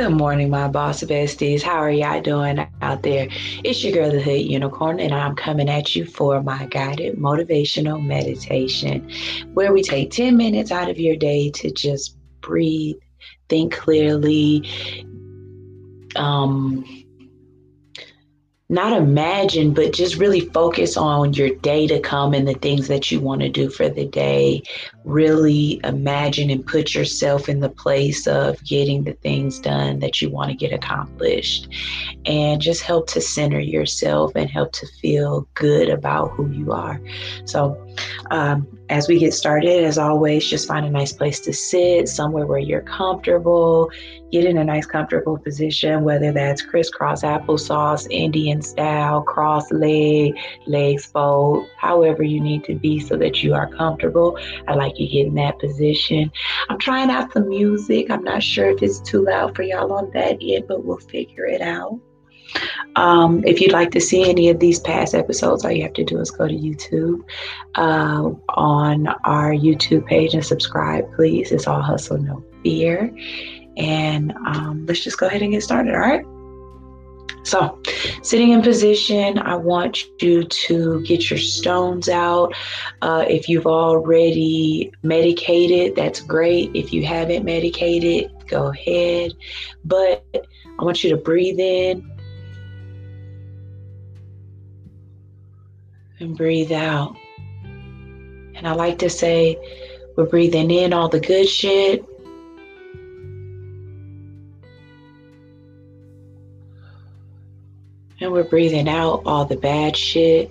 Good morning, my boss besties. How are y'all doing out there? It's your girl, the Hood Unicorn, and I'm coming at you for my guided motivational meditation where we take 10 minutes out of your day to just breathe, think clearly, um, not imagine, but just really focus on your day to come and the things that you want to do for the day. Really imagine and put yourself in the place of getting the things done that you want to get accomplished. And just help to center yourself and help to feel good about who you are. So, um, as we get started, as always, just find a nice place to sit, somewhere where you're comfortable. Get in a nice, comfortable position, whether that's crisscross applesauce, Indian style, cross leg, legs fold, however you need to be so that you are comfortable. I like you get in that position. I'm trying out some music. I'm not sure if it's too loud for y'all on that end, but we'll figure it out. Um, if you'd like to see any of these past episodes, all you have to do is go to YouTube uh, on our YouTube page and subscribe, please. It's all hustle, no fear. And um, let's just go ahead and get started, all right? So, sitting in position, I want you to get your stones out. Uh, if you've already medicated, that's great. If you haven't medicated, go ahead. But I want you to breathe in and breathe out. And I like to say, we're breathing in all the good shit. Breathing out all the bad shit.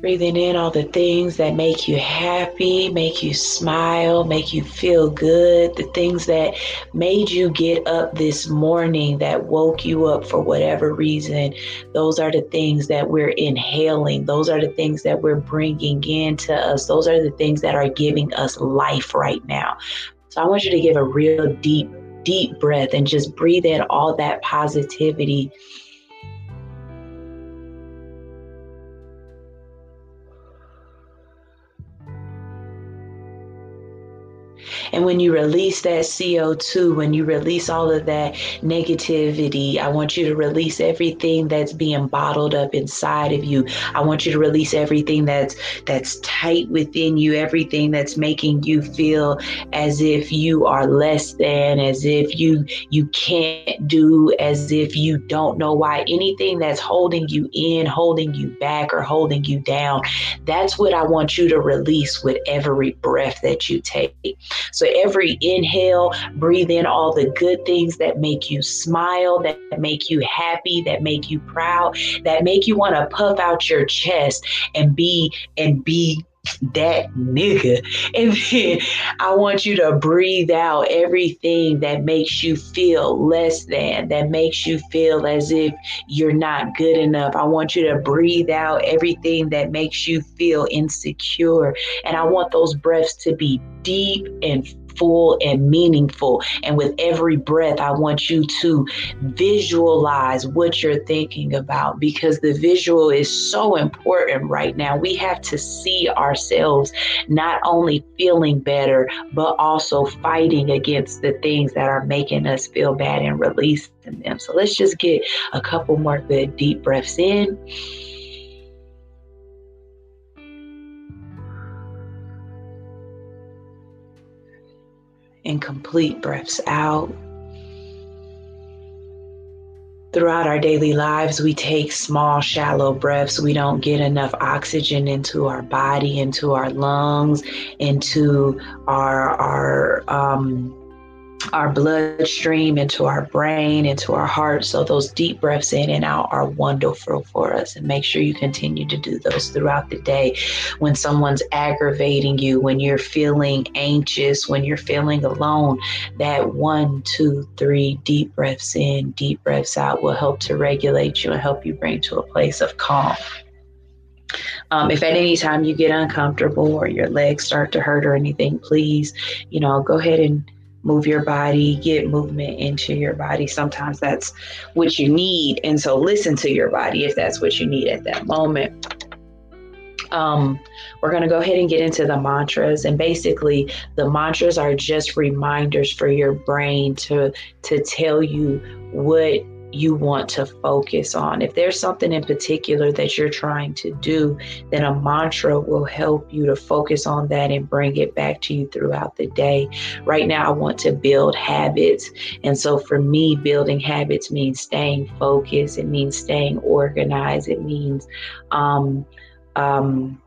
Breathing in all the things that make you happy, make you smile, make you feel good, the things that made you get up this morning, that woke you up for whatever reason. Those are the things that we're inhaling. Those are the things that we're bringing into us. Those are the things that are giving us life right now. So I want you to give a real deep, deep breath and just breathe in all that positivity And when you release that CO2, when you release all of that negativity, I want you to release everything that's being bottled up inside of you. I want you to release everything that's that's tight within you, everything that's making you feel as if you are less than, as if you you can't do, as if you don't know why. Anything that's holding you in, holding you back, or holding you down. That's what I want you to release with every breath that you take. So every inhale, breathe in all the good things that make you smile, that make you happy, that make you proud, that make you want to puff out your chest and be and be that nigga. And then I want you to breathe out everything that makes you feel less than, that makes you feel as if you're not good enough. I want you to breathe out everything that makes you feel insecure. And I want those breaths to be deep and full and meaningful. And with every breath, I want you to visualize what you're thinking about because the visual is so important right now. We have to see ourselves not only feeling better, but also fighting against the things that are making us feel bad and releasing them. So let's just get a couple more good deep breaths in. And complete breaths out. Throughout our daily lives, we take small, shallow breaths. We don't get enough oxygen into our body, into our lungs, into our our um, our bloodstream, into our brain, into our heart. So those deep breaths in and out are wonderful for us. And make sure you continue to do those throughout the day. When someone's aggravating you, when you're feeling anxious, when you're feeling alone, that one, two, three deep breaths in, deep breaths out will help to regulate you and help you bring to a place of calm. Um, if at any time you get uncomfortable or your legs start to hurt or anything, please, you know, go ahead and move your body, get movement into your body. Sometimes that's what you need. And so listen to your body if that's what you need at that moment. um, we're going to go ahead and get into the mantras and basically the mantras are just reminders for your brain to to tell you what you want to focus on. If there's something in particular that you're trying to do, then a mantra will help you to focus on that and bring it back to you throughout the day. Right now, I want to build habits. And so for me, building habits means staying focused, it means staying organized, it means um, um,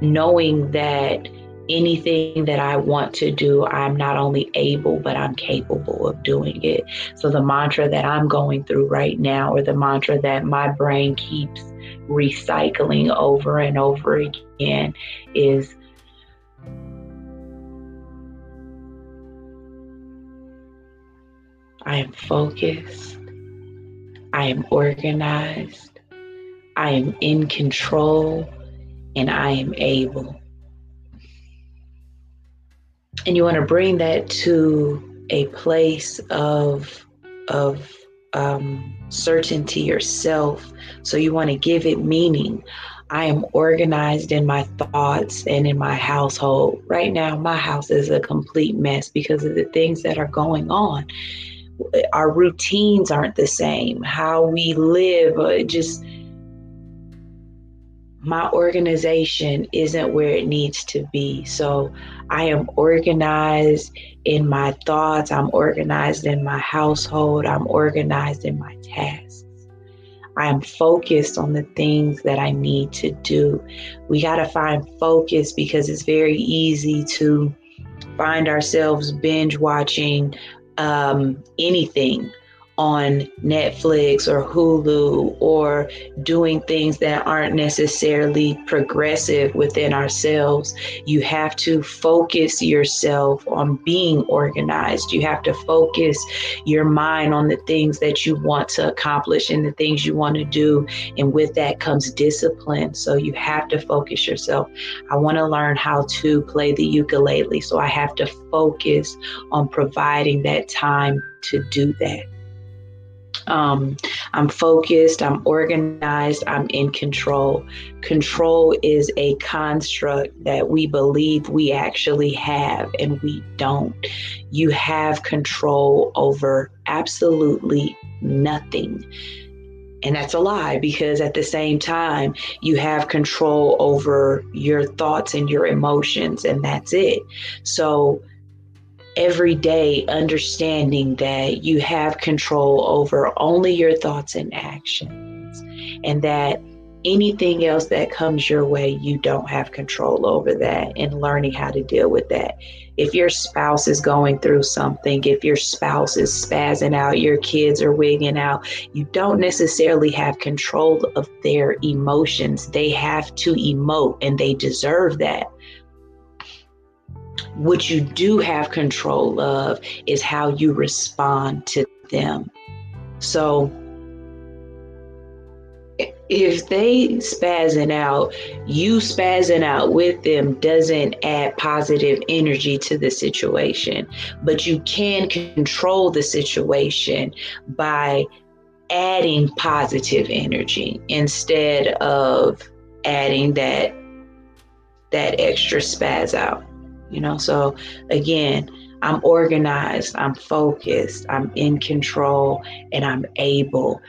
knowing that anything that I want to do, I'm not only able, but I'm capable of doing it. So, the mantra that I'm going through right now, or the mantra that my brain keeps recycling over and over again, is I am focused, I am organized, I am in control, and I am able. And you want to bring that to a place of of um, certainty yourself. So you want to give it meaning. I am organized in my thoughts and in my household. Right now, my house is a complete mess because of the things that are going on. Our routines aren't the same. How we live, uh, just my organization isn't where it needs to be. So I am organized in my thoughts, I'm organized in my household, I'm organized in my tasks. I am focused on the things that I need to do. We got to find focus because it's very easy to find ourselves binge watching um, anything on Netflix or Hulu or doing things that aren't necessarily progressive within ourselves. You have to focus yourself on being organized. You have to focus your mind on the things that you want to accomplish and the things you want to do. And with that comes discipline. So you have to focus yourself. I want to learn how to play the ukulele. So I have to focus on providing that time to do that. Um, I'm focused, I'm organized, I'm in control. Control is a construct that we believe we actually have, and we don't. You have control over absolutely nothing. And that's a lie because at the same time, you have control over your thoughts and your emotions, and that's it. So, every day understanding that you have control over only your thoughts and actions and that anything else that comes your way you don't have control over that and learning how to deal with that. If your spouse is going through something if your spouse is spazzing out your kids are wigging out you don't necessarily have control of their emotions. They have to emote and they deserve that what you do have control of is how you respond to them. So if they spazzing out, you spazzing out with them doesn't add positive energy to the situation. But you can control the situation by adding positive energy instead of adding that that extra spaz out you know? So again i'm organized i'm focused i'm in control and i'm able.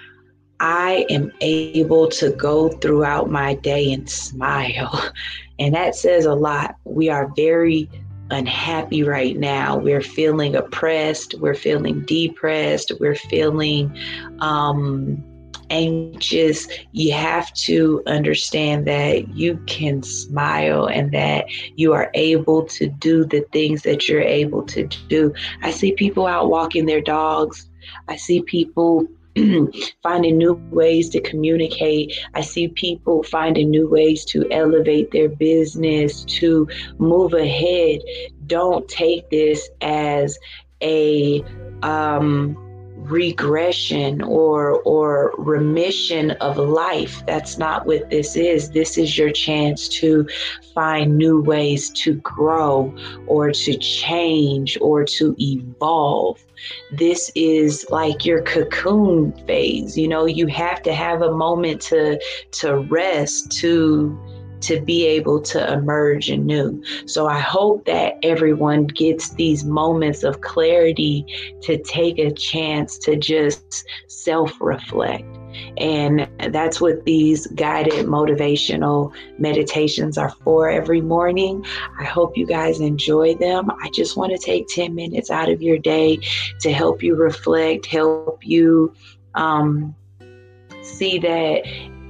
I am able to go throughout my day and smile. And that says a lot. We are very unhappy right now. We're feeling oppressed. We're feeling depressed. We're feeling um anxious, you have to understand that you can smile and that you are able to do the things that you're able to do. I see people out walking their dogs. I see people finding new ways to communicate. I see people finding new ways to elevate their business, to move ahead. Don't take this as a um, regression or or remission of life. That's not what this is. This is your chance to find new ways to grow or to change or to evolve. This is like your cocoon phase. You know you have to have a moment to to rest to to be able to emerge anew. So I hope that everyone gets these moments of clarity to take a chance to just self reflect. And that's what these guided motivational meditations are for every morning. I hope you guys enjoy them. I just want to take 10 minutes out of your day to help you reflect, help you um, see that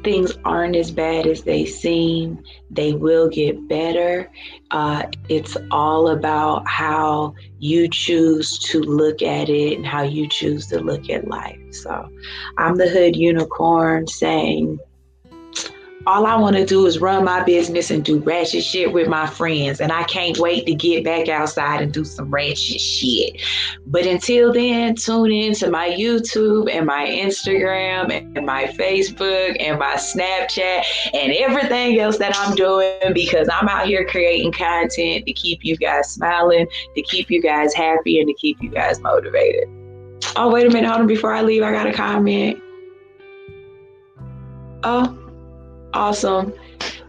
things aren't as bad as they seem. They will get better. Uh, it's all about how you choose to look at it and how you choose to look at life. So I'm the Hood Unicorn saying, all I want to do is run my business and do ratchet shit with my friends. And I can't wait to get back outside and do some ratchet shit. But until then, tune in to my YouTube and my Instagram and my Facebook and my Snapchat and everything else that I'm doing because I'm out here creating content to keep you guys smiling, to keep you guys happy, and to keep you guys motivated. Oh, wait a minute. Hold on. Before I leave, I got a comment. Oh, Awesome.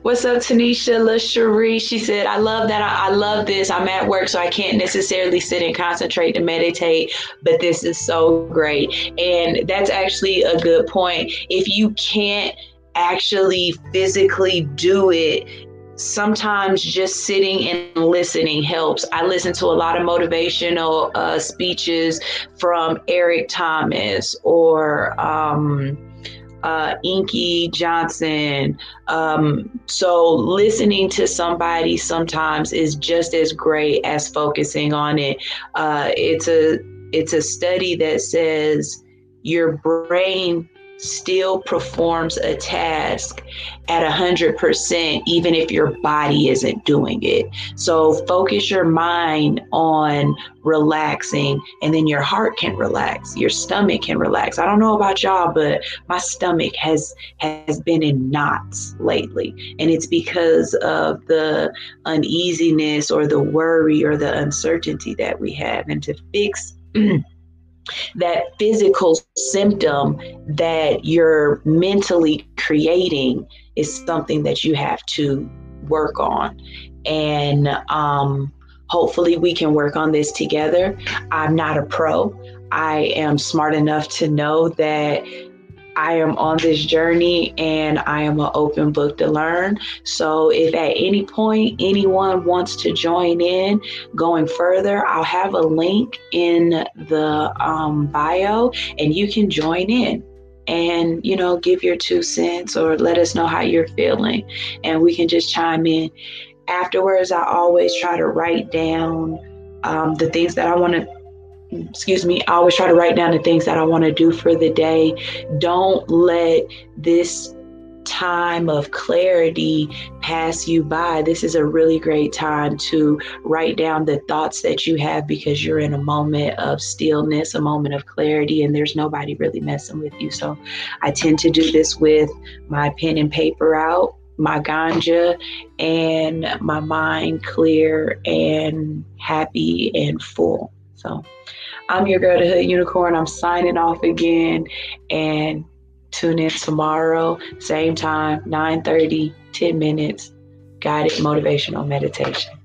What's up, Tanisha LaCherie? She said, I love that. I, I, love this. I'm at work, so I can't necessarily sit and concentrate to meditate, but this is so great. And that's actually a good point. If you can't actually physically do it, sometimes just sitting and listening helps. I listen to a lot of motivational uh, speeches from Eric Thomas or, um, uh, Inky Johnson. Um, so listening to somebody sometimes is just as great as focusing on it. Uh, it's a it's a study that says your brain still performs a task at 100% even if your body isn't doing it. So focus your mind on relaxing and then your heart can relax, your stomach can relax. I don't know about y'all but my stomach has has been in knots lately and it's because of the uneasiness or the worry or the uncertainty that we have and to fix that physical symptom that you're mentally creating is something that you have to work on. And um, hopefully, we can work on this together. I'm not a pro. I am smart enough to know that I am on this journey and I am an open book to learn. So if at any point anyone wants to join in going further, I'll have a link in the um, bio and you can join in and you know give your two cents or let us know how you're feeling and we can just chime in afterwards i always try to write down um, the things that i want to excuse me, I always try to write down the things that I want to do for the day. Don't let this time of clarity pass you by. This is a really great time to write down the thoughts that you have because you're in a moment of stillness, a moment of clarity, and there's nobody really messing with you. So I tend to do this with my pen and paper out. My ganja and my mind clear and happy and full. So I'm your girl, the Hood Unicorn. I'm signing off again and tune in tomorrow, same time, 9:30, 10 minutes, guided motivational meditation.